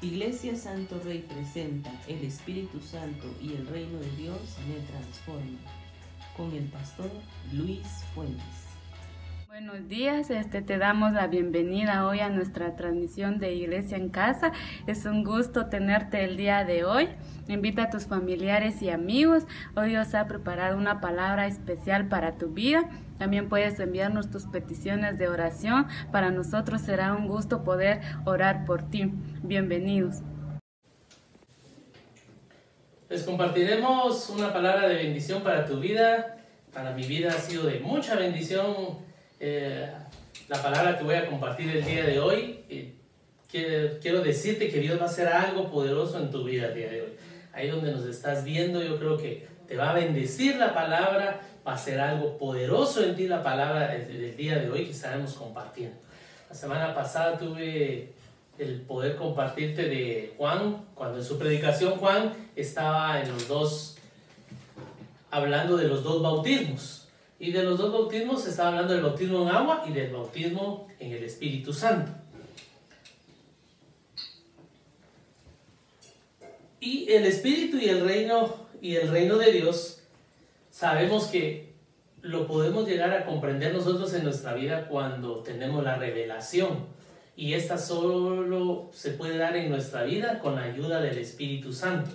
Iglesia Santo Rey presenta El Espíritu Santo y el Reino de Dios me transforma con el pastor Luis Fuentes. Buenos días, este, te damos la bienvenida hoy a nuestra transmisión de Iglesia en Casa. Es un gusto tenerte el día de hoy. Invita a tus familiares y amigos. Hoy Dios ha preparado una palabra especial para tu vida. También puedes enviarnos tus peticiones de oración. Para nosotros será un gusto poder orar por ti. Bienvenidos. Les compartiremos una palabra de bendición para tu vida. Para mi vida ha sido de mucha bendición eh, la palabra que voy a compartir el día de hoy. Quiero decirte que Dios va a hacer algo poderoso en tu vida el día de hoy ahí donde nos estás viendo, yo creo que te va a bendecir la palabra, va a ser algo poderoso en ti la palabra del, día de hoy que estaremos compartiendo. La semana pasada tuve el poder compartirte de Juan, cuando en su predicación Juan estaba en los dos, hablando de los dos bautismos. Y de los dos bautismos estaba hablando del bautismo en agua y del bautismo en el Espíritu Santo. Y el Espíritu y el reino y el reino de Dios, sabemos que lo podemos llegar a comprender nosotros en nuestra vida cuando tenemos la revelación. Y esta solo se puede dar en nuestra vida con la ayuda del Espíritu Santo.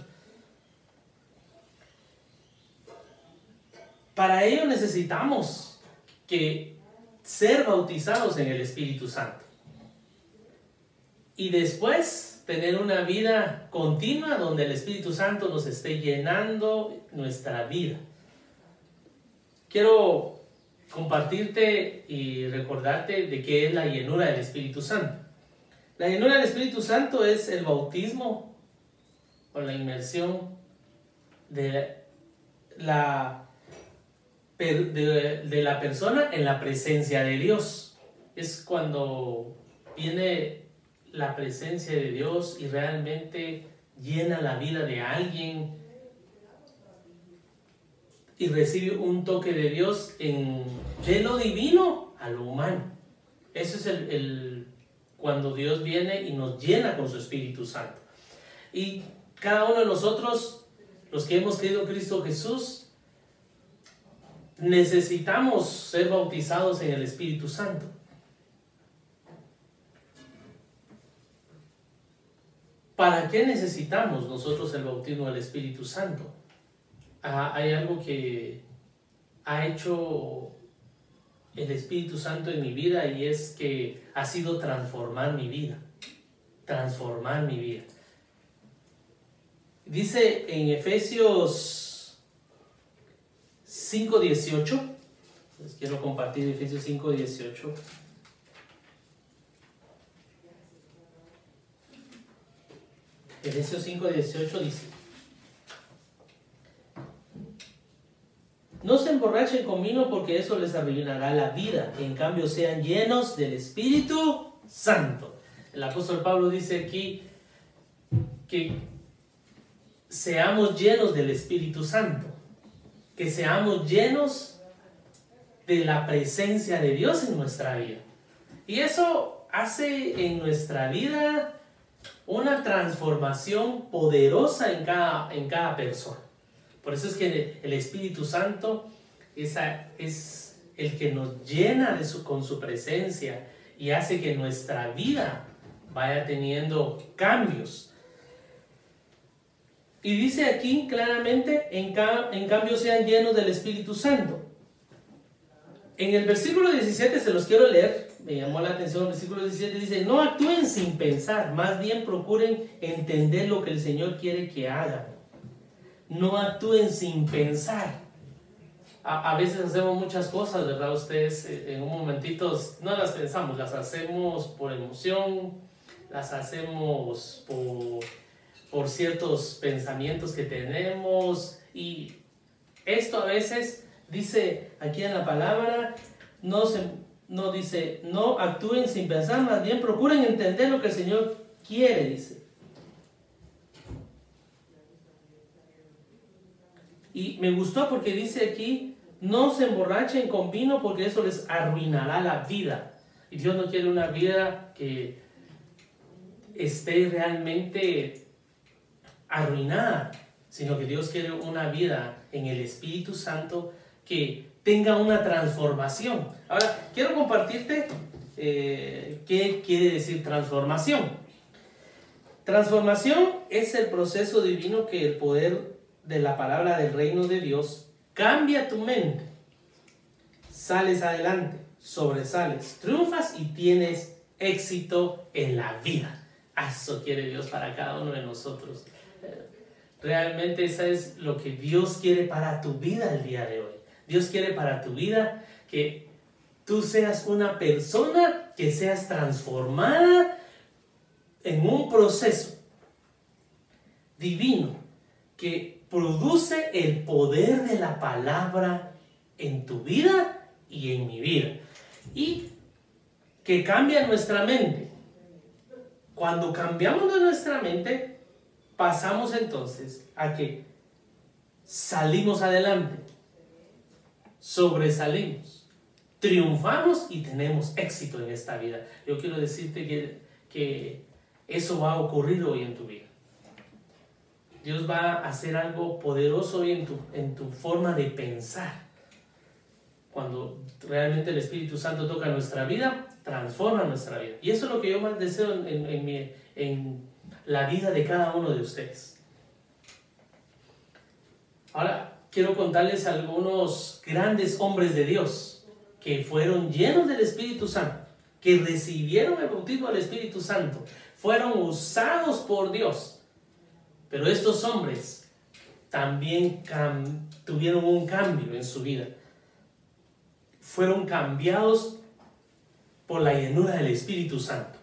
Para ello necesitamos que ser bautizados en el Espíritu Santo. Y después tener una vida continua donde el Espíritu Santo nos esté llenando nuestra vida. Quiero compartirte y recordarte de qué es la llenura del Espíritu Santo. La llenura del Espíritu Santo es el bautismo o la inmersión de la, de, la persona en la presencia de Dios. Es cuando viene la presencia de Dios y realmente llena la vida de alguien y recibe un toque de Dios en, de lo divino a lo humano. Eso es el, cuando Dios viene y nos llena con su Espíritu Santo. Y cada uno de nosotros, los que hemos creído en Cristo Jesús, necesitamos ser bautizados en el Espíritu Santo. ¿Para qué necesitamos nosotros el bautismo del Espíritu Santo? Ah, hay algo que ha hecho el Espíritu Santo en mi vida y es que ha sido transformar mi vida. Transformar mi vida. Dice en Efesios 5.18, les quiero compartir Efesios 5.18. Efesios 5:18 dice, no se emborrachen con vino porque eso les arruinará la vida, en cambio sean llenos del Espíritu Santo. El apóstol Pablo dice aquí que seamos llenos del Espíritu Santo, que seamos llenos de la presencia de Dios en nuestra vida. Y eso hace en nuestra vida una transformación poderosa en cada, en cada persona. Por eso es que el Espíritu Santo es, el que nos llena con su presencia y hace que nuestra vida vaya teniendo cambios. Y dice aquí claramente, en, en cambio sean llenos del Espíritu Santo. En el versículo 17 se los quiero leer me llamó la atención el versículo 17, dice, no actúen sin pensar, más bien procuren entender lo que el Señor quiere que hagan. No actúen sin pensar. A, veces hacemos muchas cosas, ¿verdad? Ustedes eh, en un momentito no las pensamos, las hacemos por emoción, las hacemos por, por ciertos pensamientos que tenemos y esto a veces dice aquí en la palabra, no se, no dice, no actúen sin pensar, más bien procuren entender lo que el Señor quiere, dice. Y me gustó porque dice aquí, no se emborrachen con vino porque eso les arruinará la vida. Y Dios no quiere una vida que esté realmente arruinada, sino que Dios quiere una vida en el Espíritu Santo que tenga una transformación. Ahora, quiero compartirte eh, qué quiere decir transformación. Transformación es el proceso divino que el poder de la palabra del reino de Dios cambia tu mente. Sales adelante, sobresales, triunfas y tienes éxito en la vida. Eso quiere Dios para cada uno de nosotros. Realmente eso es lo que Dios quiere para tu vida el día de hoy. Dios quiere para tu vida que tú seas una persona que seas transformada en un proceso divino que produce el poder de la palabra en tu vida y en mi vida. Y que cambia nuestra mente. Cuando cambiamos de nuestra mente, pasamos entonces a que salimos adelante, sobresalimos, triunfamos y tenemos éxito en esta vida. Yo quiero decirte que, que eso va a ocurrir hoy en tu vida. Dios va a hacer algo poderoso hoy en tu, en tu forma de pensar. Cuando realmente el Espíritu Santo toca nuestra vida, transforma nuestra vida. Y eso es lo que yo más deseo en, en, mi, en la vida de cada uno de ustedes. Ahora, quiero contarles algunos grandes hombres de Dios que fueron llenos del Espíritu Santo, que recibieron el bautismo del Espíritu Santo, fueron usados por Dios. Pero estos hombres también tuvieron un cambio en su vida. Fueron cambiados por la llenura del Espíritu Santo.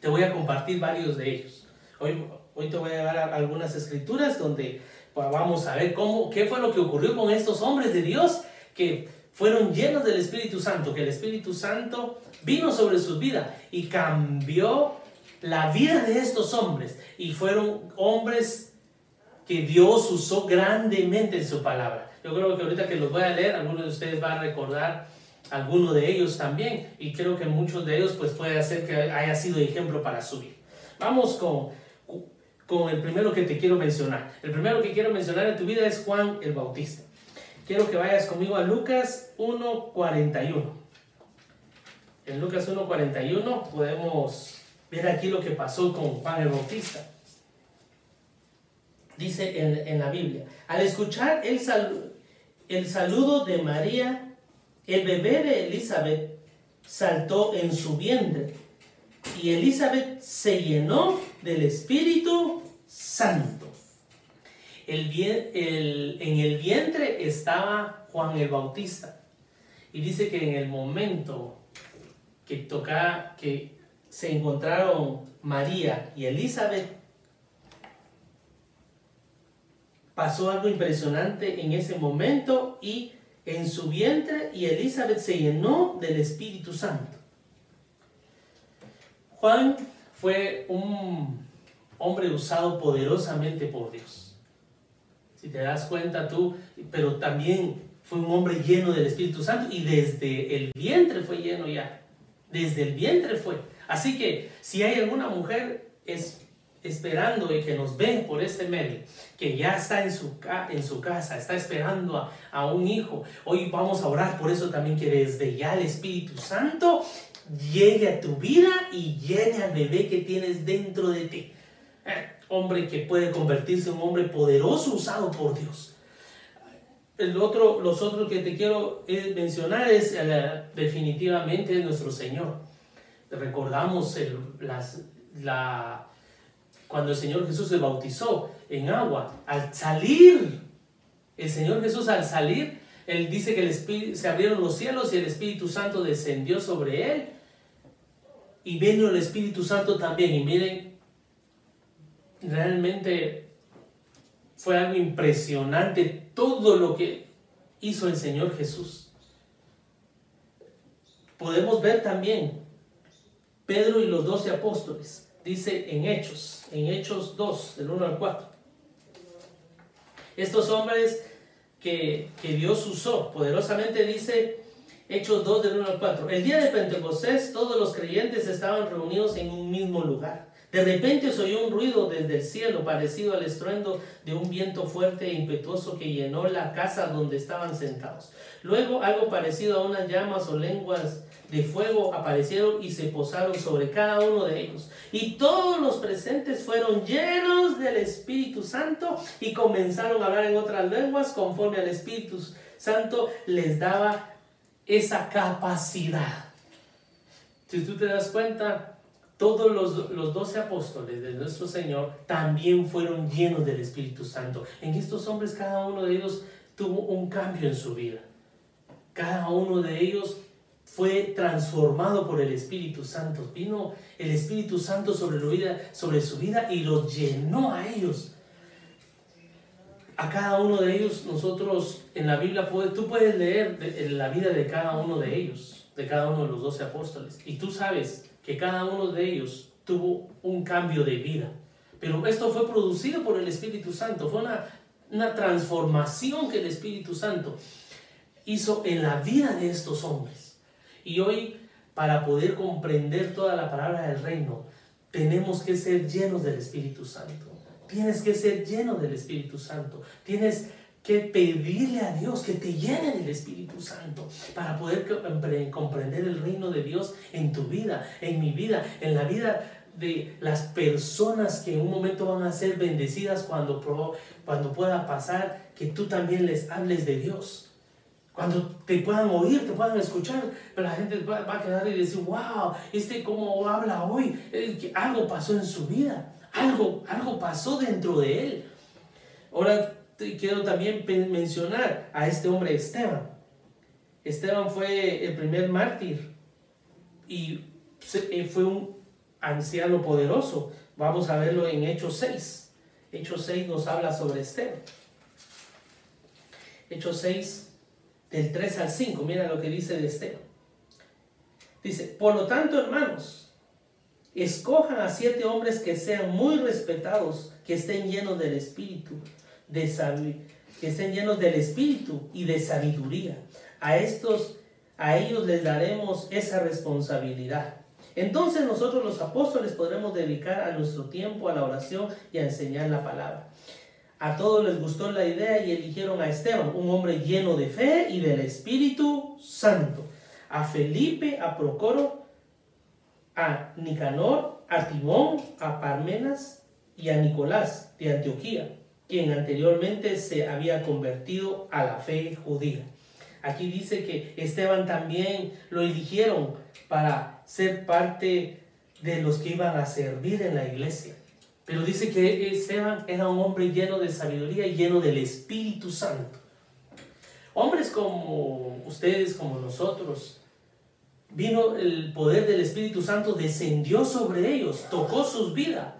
Te voy a compartir varios de ellos. Hoy, hoy te voy a dar algunas escrituras donde pues, vamos a ver cómo, qué fue lo que ocurrió con estos hombres de Dios que fueron llenos del Espíritu Santo, que el Espíritu Santo vino sobre sus vidas y cambió la vida de estos hombres. Y fueron hombres que Dios usó grandemente en su palabra. Yo creo que ahorita que los voy a leer, algunos de ustedes van a recordar alguno de ellos también y creo que muchos de ellos pues puede hacer que haya sido ejemplo para su vida. Vamos con, con el primero que te quiero mencionar. El primero que quiero mencionar en tu vida es Juan el Bautista. Quiero que vayas conmigo a Lucas 1.41. En Lucas 1.41 podemos ver aquí lo que pasó con Juan el Bautista. Dice en, la Biblia, al escuchar el, el saludo de María, el bebé de Elizabeth saltó en su vientre y Elizabeth se llenó del Espíritu Santo. El, en el vientre estaba Juan el Bautista. Y dice que en el momento que toca, que se encontraron María y Elizabeth, pasó algo impresionante en ese momento y en su vientre y Elizabeth se llenó del Espíritu Santo. Juan fue un hombre usado poderosamente por Dios. Si te das cuenta tú, pero también fue un hombre lleno del Espíritu Santo y desde el vientre fue lleno ya. Desde el vientre fue. Así que si hay alguna mujer es esperando y que nos ve por este medio, que ya está en su, en su casa, está esperando a, a, un hijo. Hoy vamos a orar por eso también, que desde ya el Espíritu Santo llegue a tu vida y llene al bebé que tienes dentro de ti. Hombre que puede convertirse en un hombre poderoso usado por Dios. El otro, los otros que te quiero eh, mencionar es eh, definitivamente nuestro Señor. Recordamos el, la cuando el Señor Jesús se bautizó en agua, al salir, el Señor Jesús al salir, Él dice que el Espíritu, se abrieron los cielos y el Espíritu Santo descendió sobre Él. Y vino el Espíritu Santo también. Y miren, realmente fue algo impresionante todo lo que hizo el Señor Jesús. Podemos ver también Pedro y los doce apóstoles dice en Hechos, en Hechos 2, del 1 al 4. Estos hombres que, Dios usó poderosamente, dice Hechos 2 del 1 al 4. El día de Pentecostés todos los creyentes estaban reunidos en un mismo lugar. De repente se oyó un ruido desde el cielo parecido al estruendo de un viento fuerte e impetuoso que llenó la casa donde estaban sentados. Luego algo parecido a unas llamas o lenguas de fuego aparecieron y se posaron sobre cada uno de ellos. Y todos los presentes fueron llenos del Espíritu Santo y comenzaron a hablar en otras lenguas conforme al Espíritu Santo les daba esa capacidad. Si tú te das cuenta, todos los, los 12 apóstoles de nuestro Señor también fueron llenos del Espíritu Santo. En estos hombres cada uno de ellos tuvo un cambio en su vida. Cada uno de ellos fue transformado por el Espíritu Santo. Vino el Espíritu Santo sobre, sobre su vida y los llenó a ellos. A cada uno de ellos, nosotros en la Biblia, tú puedes leer la vida de cada uno de ellos, de cada uno de los doce apóstoles. Y tú sabes que cada uno de ellos tuvo un cambio de vida. Pero esto fue producido por el Espíritu Santo. Fue una, una transformación que el Espíritu Santo hizo en la vida de estos hombres. Y hoy, para poder comprender toda la palabra del reino, tenemos que ser llenos del Espíritu Santo. Tienes que ser lleno del Espíritu Santo. Tienes que pedirle a Dios que te llene del Espíritu Santo para poder comprender el reino de Dios en tu vida, en mi vida, en la vida de las personas que en un momento van a ser bendecidas cuando, cuando pueda pasar, que tú también les hables de Dios. Cuando te puedan oír, te puedan escuchar, pero la gente va, a quedar y decir, wow, este cómo habla hoy, algo pasó en su vida, algo, algo pasó dentro de él. Ahora quiero también mencionar a este hombre Esteban. Esteban fue el primer mártir y eh, fue un anciano poderoso. Vamos a verlo en Hechos 6. Hechos 6 nos habla sobre Esteban. Hechos 6 del 3 al 5, mira lo que dice de Esteban. Dice, por lo tanto, hermanos, escojan a siete hombres que sean muy respetados, que estén llenos del espíritu, de que estén llenos del espíritu y de sabiduría. A estos, a ellos les daremos esa responsabilidad. Entonces nosotros los apóstoles podremos dedicar a nuestro tiempo a la oración y a enseñar la palabra. A todos les gustó la idea y eligieron a Esteban, un hombre lleno de fe y del Espíritu Santo. A Felipe, a Procoro, a Nicanor, a Timón, a Parmenas y a Nicolás de Antioquía, quien anteriormente se había convertido a la fe judía. Aquí dice que Esteban también lo eligieron para ser parte de los que iban a servir en la iglesia. Pero dice que Esteban era un hombre lleno de sabiduría y lleno del Espíritu Santo. Hombres como ustedes, como nosotros, vino el poder del Espíritu Santo, descendió sobre ellos, tocó sus vidas.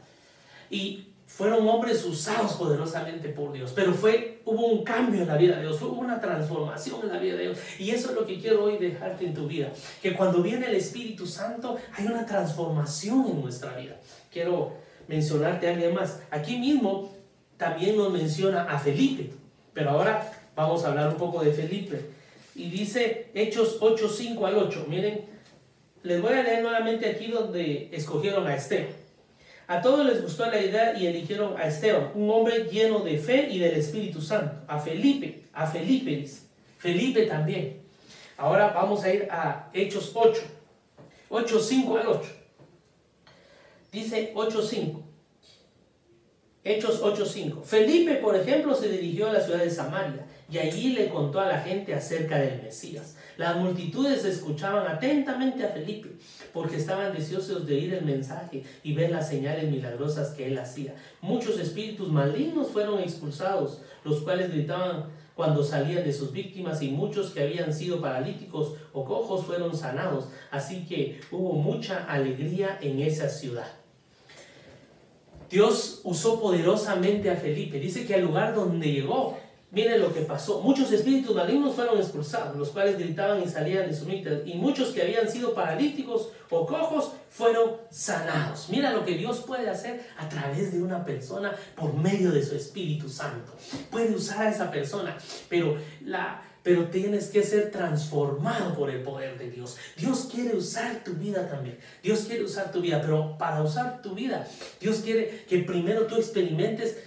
Y fueron hombres usados poderosamente por Dios, pero fue, hubo un cambio en la vida de Dios, hubo una transformación en la vida de Dios. Y eso es lo que quiero hoy dejarte en tu vida, que cuando viene el Espíritu Santo hay una transformación en nuestra vida. Quiero mencionarte a alguien más. Aquí mismo también nos menciona a Felipe, pero ahora vamos a hablar un poco de Felipe. Y dice Hechos 8, 5 al 8. Miren, les voy a leer nuevamente aquí donde escogieron a Esteban. A todos les gustó la idea y eligieron a Esteban, un hombre lleno de fe y del Espíritu Santo. A Felipe, a Felipe Felipe también. Ahora vamos a ir a Hechos 8. 8, 5 al 8. Dice 8.5. Hechos 8.5. Felipe, por ejemplo, se dirigió a la ciudad de Samaria y allí le contó a la gente acerca del Mesías. Las multitudes escuchaban atentamente a Felipe porque estaban deseosos de oír el mensaje y ver las señales milagrosas que él hacía. Muchos espíritus malignos fueron expulsados, los cuales gritaban cuando salían de sus víctimas y muchos que habían sido paralíticos o cojos fueron sanados. Así que hubo mucha alegría en esa ciudad. Dios usó poderosamente a Felipe. Dice que al lugar donde llegó, miren lo que pasó. Muchos espíritus malignos fueron expulsados, los cuales gritaban y salían de su mitad. Y muchos que habían sido paralíticos o cojos fueron sanados. Mira lo que Dios puede hacer a través de una persona por medio de su Espíritu Santo. Puede usar a esa persona, pero la pero tienes que ser transformado por el poder de Dios. Dios quiere usar tu vida también. Dios quiere usar tu vida, pero para usar tu vida, Dios quiere que primero tú experimentes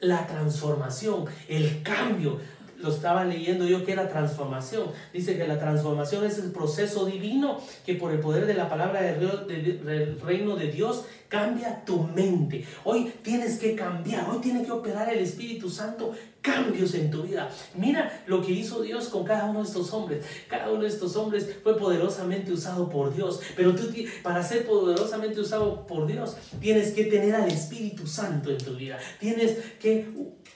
la transformación, el cambio. Lo estaba leyendo yo que era transformación. Dice que la transformación es el proceso divino que por el poder de la palabra del reino de Dios cambia tu mente. Hoy tienes que cambiar, hoy tiene que operar el Espíritu Santo cambios en tu vida. Mira lo que hizo Dios con cada uno de estos hombres. Cada uno de estos hombres fue poderosamente usado por Dios. Pero tú para ser poderosamente usado por Dios tienes que tener al Espíritu Santo en tu vida. Tienes que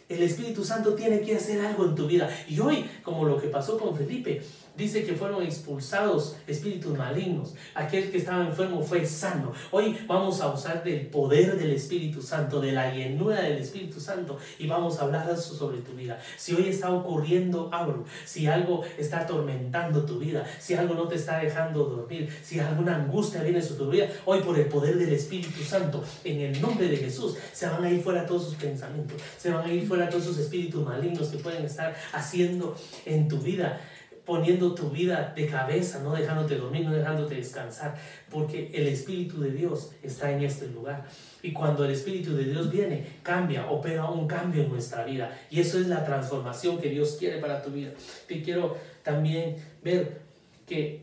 el Espíritu Santo tiene que hacer algo en tu vida. Y hoy, como lo que pasó con Felipe, dice que fueron expulsados espíritus malignos. Aquel que estaba enfermo fue sano. Hoy vamos a usar del poder del Espíritu Santo, de la llenura del Espíritu Santo y vamos a hablar sobre tu vida. Si hoy está ocurriendo algo, si algo está atormentando tu vida, si algo no te está dejando dormir, si alguna angustia viene sobre tu vida, hoy por el poder del Espíritu Santo, en el nombre de Jesús, se van a ir fuera todos sus pensamientos, se van a ir fuera todos esos espíritus malignos que pueden estar haciendo en tu vida poniendo tu vida de cabeza, no dejándote dormir, no dejándote descansar, porque el Espíritu de Dios está en este lugar. Y cuando el Espíritu de Dios viene, cambia, opera un cambio en nuestra vida. Y eso es la transformación que Dios quiere para tu vida. Te quiero también ver que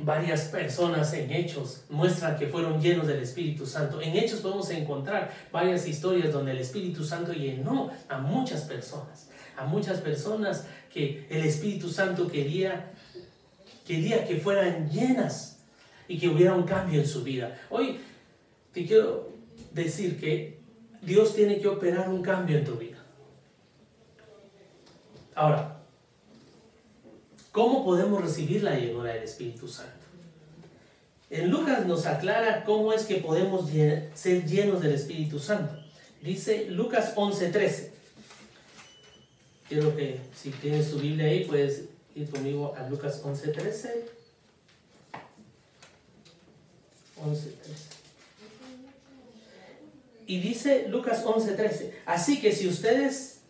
varias personas en Hechos muestran que fueron llenos del Espíritu Santo. En Hechos podemos encontrar varias historias donde el Espíritu Santo llenó a muchas personas a muchas personas que el Espíritu Santo quería, quería que fueran llenas y que hubiera un cambio en su vida. Hoy te quiero decir que Dios tiene que operar un cambio en tu vida. Ahora, ¿cómo podemos recibir la llenura del Espíritu Santo? En Lucas nos aclara cómo es que podemos ser llenos del Espíritu Santo. Dice Lucas 11:13 quiero que si tienes tu Biblia ahí, puedes ir conmigo a Lucas 11:13. 11:13. Y dice Lucas 11:13, así que si ustedes,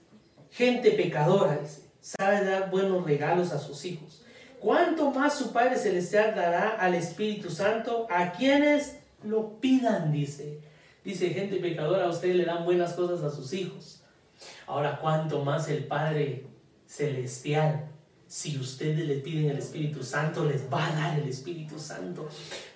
gente pecadora, saben dar buenos regalos a sus hijos, ¿cuánto más su Padre Celestial dará al Espíritu Santo a quienes lo pidan? Dice. Dice, gente pecadora, a ustedes le dan buenas cosas a sus hijos. Ahora, cuánto más el Padre Celestial, si ustedes le piden el Espíritu Santo, les va a dar el Espíritu Santo.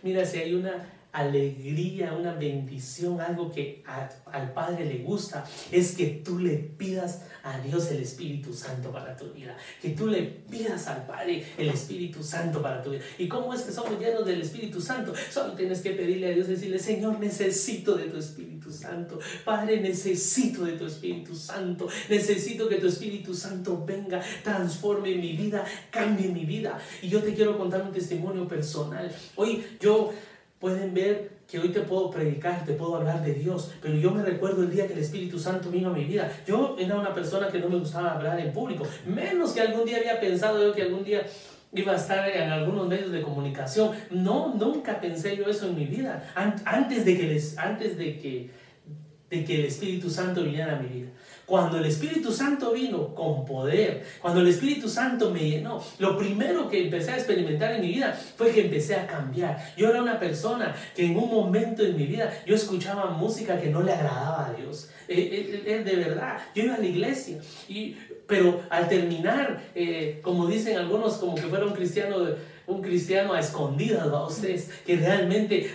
Mira, si hay una alegría, una bendición, algo que al Padre le gusta, es que tú le pidas a Dios el Espíritu Santo para tu vida, que tú le pidas al Padre el Espíritu Santo para tu vida. ¿Y cómo es que somos llenos del Espíritu Santo? Solo tienes que pedirle a Dios, decirle, Señor, necesito de tu Espíritu Santo. Padre, necesito de tu Espíritu Santo. Necesito que tu Espíritu Santo venga, transforme mi vida, cambie mi vida. Y yo te quiero contar un testimonio personal. Hoy yo pueden ver que hoy te puedo predicar, te puedo hablar de Dios, pero yo me recuerdo el día que el Espíritu Santo vino a mi vida. Yo era una persona que no me gustaba hablar en público, menos que algún día había pensado yo que algún día iba a estar en algunos medios de comunicación. No, nunca pensé yo eso en mi vida, antes de que, les, antes de que, de que el Espíritu Santo viniera a mi vida. Cuando el Espíritu Santo vino con poder, cuando el Espíritu Santo me llenó, lo primero que empecé a experimentar en mi vida fue que empecé a cambiar. Yo era una persona que en un momento en mi vida yo escuchaba música que no le agradaba a Dios. Es eh, eh, eh, de verdad, yo iba a la iglesia, y, pero al terminar, como dicen algunos, como que fuera un cristiano un cristiano a escondidas, a ustedes? Que realmente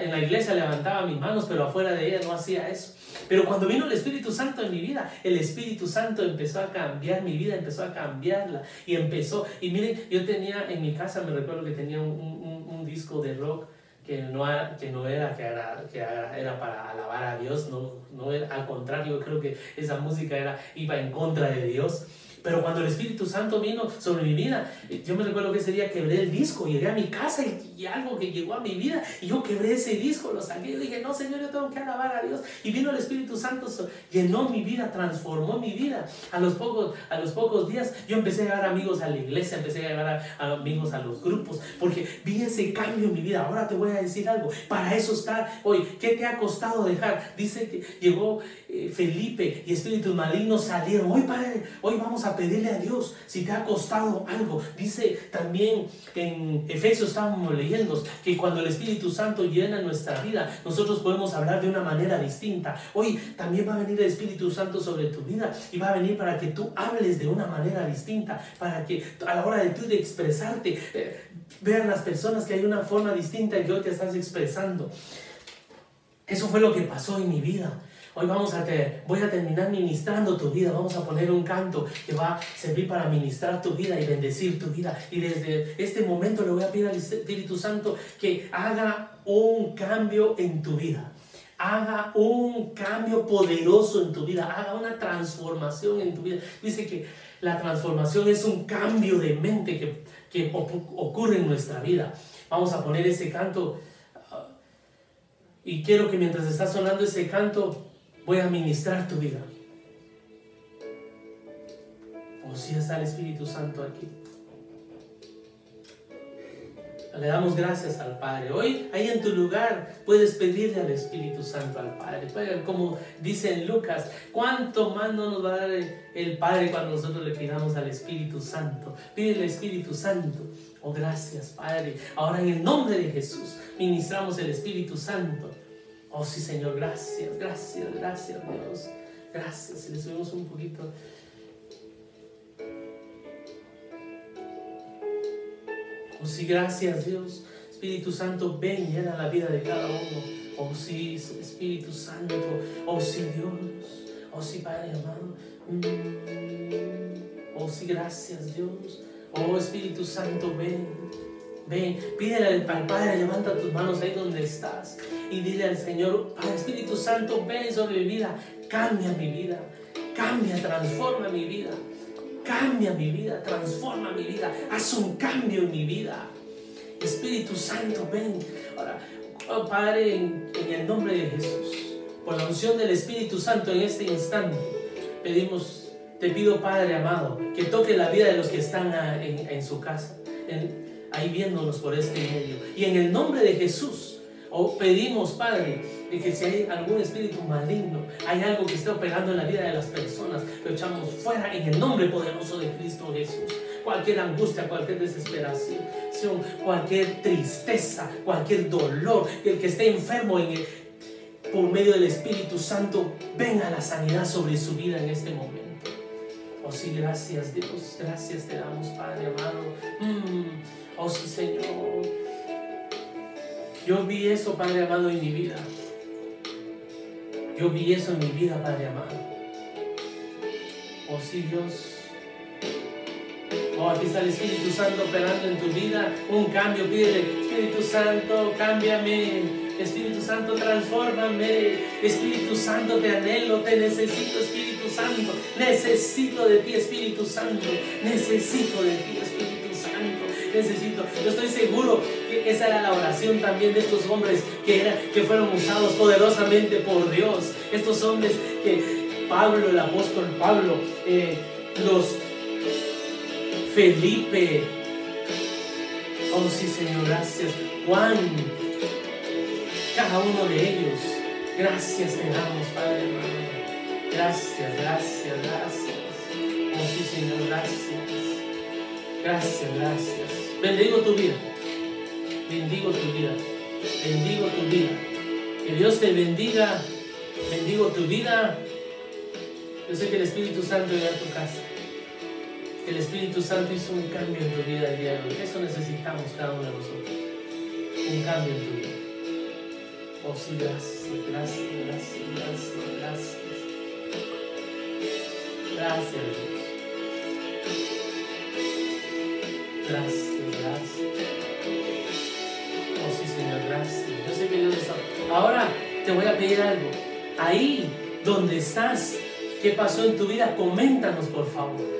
en la iglesia levantaba mis manos, pero afuera de ella no hacía eso. Pero cuando vino el Espíritu Santo en mi vida, el Espíritu Santo empezó a cambiar mi vida, empezó a cambiarla y empezó. Y miren, yo tenía en mi casa, me recuerdo que tenía un, un, disco de rock que no, que no era, que era, que era para alabar a Dios, no, no era, al contrario, creo que esa música era, iba en contra de Dios. Pero cuando el Espíritu Santo vino sobre mi vida, yo me recuerdo que ese día quebré el disco, llegué a mi casa y, algo que llegó a mi vida, y yo quebré ese disco, lo saqué y dije, no, Señor, yo tengo que alabar a Dios. Y vino el Espíritu Santo, llenó mi vida, transformó mi vida. A los pocos, a los pocos días yo empecé a llevar amigos a la iglesia, empecé a llevar amigos a los grupos, porque vi ese cambio en mi vida. Ahora te voy a decir algo, para eso está hoy. ¿Qué te ha costado dejar? Dice que llegó eh, Felipe y espíritus malignos salieron. Hoy, Padre, hoy vamos a pedirle a Dios si te ha costado algo. Dice también en Efesios estábamos leyendo que cuando el Espíritu Santo llena nuestra vida, nosotros podemos hablar de una manera distinta. Hoy también va a venir el Espíritu Santo sobre tu vida y va a venir para que tú hables de una manera distinta, para que a la hora de tú de expresarte, eh, vean las personas que hay una forma distinta en que hoy te estás expresando. Eso fue lo que pasó en mi vida. Hoy vamos a te, voy a terminar ministrando tu vida. Vamos a poner un canto que va a servir para ministrar tu vida y bendecir tu vida. Y desde este momento le voy a pedir al Espíritu Santo que haga un cambio en tu vida. Haga un cambio poderoso en tu vida. Haga una transformación en tu vida. Dice que la transformación es un cambio de mente que, que ocurre en nuestra vida. Vamos a poner ese canto. Uh, y quiero que mientras está sonando ese canto, voy a ministrar tu vida. O si está el Espíritu Santo aquí. Le damos gracias al Padre. Hoy, ahí en tu lugar, puedes pedirle al Espíritu Santo al Padre. Como dice en Lucas, ¿cuánto más no nos va a dar el Padre cuando nosotros le pidamos al Espíritu Santo? Pide el Espíritu Santo. Oh, gracias, Padre. Ahora, en el nombre de Jesús, ministramos el Espíritu Santo. Oh sí, Señor, gracias, gracias, gracias, Dios. Gracias. Si le subimos un poquito. Oh sí, gracias, Dios. Espíritu Santo, ven, llena la vida de cada uno. Oh sí, Espíritu Santo. Oh sí, Dios. Oh sí, Padre amado. Mm. Oh sí, gracias, Dios. Oh Espíritu Santo, ven. Ven, pídele al Padre, levanta tus manos ahí donde estás y dile al Señor, Padre Espíritu Santo, ven sobre mi vida, cambia mi vida, cambia, transforma mi vida, cambia mi vida, transforma mi vida, haz un cambio en mi vida. Espíritu Santo, ven. Ahora, oh, Padre, en, el nombre de Jesús, por la unción del Espíritu Santo en este instante, pedimos, te pido Padre amado, que toque la vida de los que están en, su casa. Ahí viéndonos por este medio. Y en el nombre de Jesús, o pedimos, Padre, de que si hay algún espíritu maligno, hay algo que esté operando en la vida de las personas, lo echamos fuera en el nombre poderoso de Cristo Jesús. Cualquier angustia, cualquier desesperación, cualquier tristeza, cualquier dolor, el que esté enfermo en por medio del Espíritu Santo, venga la sanidad sobre su vida en este momento. Oh sí, gracias Dios, gracias te damos Padre amado. Mm. Oh sí, Señor. Yo vi eso, Padre amado, en mi vida. Yo vi eso en mi vida, Padre amado. Oh sí, Dios. Oh, aquí está el Espíritu Santo operando en tu vida. Un cambio, pídele, Espíritu Santo, cámbiame. Espíritu Santo, transfórmame. Espíritu Santo, te anhelo, te necesito, Espíritu Santo. Necesito de ti, Espíritu Santo. Necesito de ti, necesito. Yo estoy seguro que esa era la oración también de estos hombres que, era, que fueron usados poderosamente por Dios. Estos hombres que Pablo, el apóstol Pablo, eh, los Felipe, oh sí Señor, gracias. Juan, cada uno de ellos, gracias te damos, Padre hermano. Gracias, gracias, gracias. Oh sí Señor, gracias. Gracias, gracias. Bendigo tu vida. Bendigo tu vida. Bendigo tu vida. Que Dios te bendiga. Bendigo tu vida. Yo sé que el Espíritu Santo llega a tu casa. Que el Espíritu Santo hizo un cambio en tu vida el día de hoy. Eso necesitamos cada uno de nosotros. Un cambio en tu vida. Oh sí, gracias, gracias, gracias, gracias, gracias. Gracias, Dios. Gracias. Ahora te voy a pedir algo. Ahí donde estás, ¿qué pasó en tu vida? Coméntanos, por favor.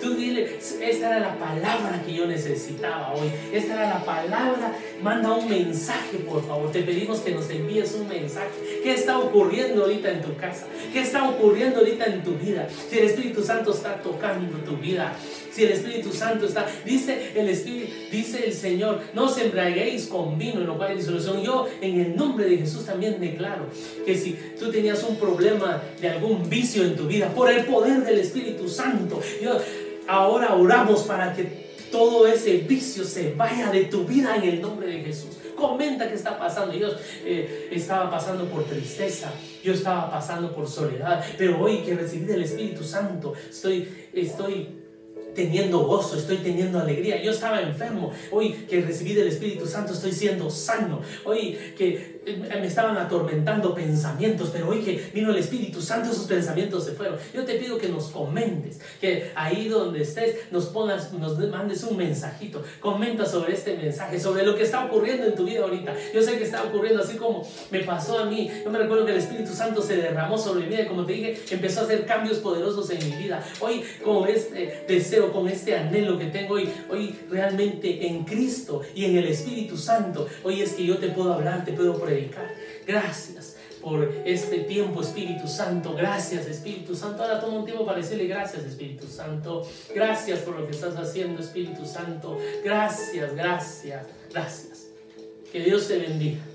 Tú dile, esta era la palabra que yo necesitaba hoy. Esta era la palabra. Manda un mensaje, por favor. Te pedimos que nos envíes un mensaje. ¿Qué está ocurriendo ahorita en tu casa? ¿Qué está ocurriendo ahorita en tu vida? Si el Espíritu Santo está tocando tu vida, Si el Espíritu Santo está, dice el Espíritu, dice el Señor, no os embriaguéis con vino en lo cual hay disolución. Yo en el nombre de Jesús también declaro que si tú tenías un problema de algún vicio en tu vida, por el poder del Espíritu Santo, yo, ahora oramos para que todo ese vicio se vaya de tu vida en el nombre de Jesús. Comenta qué está pasando. Yo eh, estaba pasando por tristeza, yo estaba pasando por soledad, pero hoy que recibí del Espíritu Santo, estoy, estoy teniendo gozo, estoy teniendo alegría. Yo estaba enfermo, hoy que recibí del Espíritu Santo estoy siendo sano. Hoy que eh, me estaban atormentando pensamientos, pero hoy que vino el Espíritu Santo esos pensamientos se fueron. Yo te pido que nos comentes, que ahí donde estés nos pongas, nos mandes un mensajito. Comenta sobre este mensaje, sobre lo que está ocurriendo en tu vida ahorita. Yo sé que está ocurriendo así como me pasó a mí. Yo me recuerdo que el Espíritu Santo se derramó sobre mi vida y como te dije, empezó a hacer cambios poderosos en mi vida. Hoy con este con este anhelo que tengo hoy, hoy realmente en Cristo y en el Espíritu Santo, hoy es que yo te puedo hablar, te puedo predicar. Gracias por este tiempo, Espíritu Santo. Gracias, Espíritu Santo. Ahora toma un tiempo para decirle gracias, Espíritu Santo. Gracias por lo que estás haciendo, Espíritu Santo. Gracias, gracias, gracias. Que Dios te bendiga.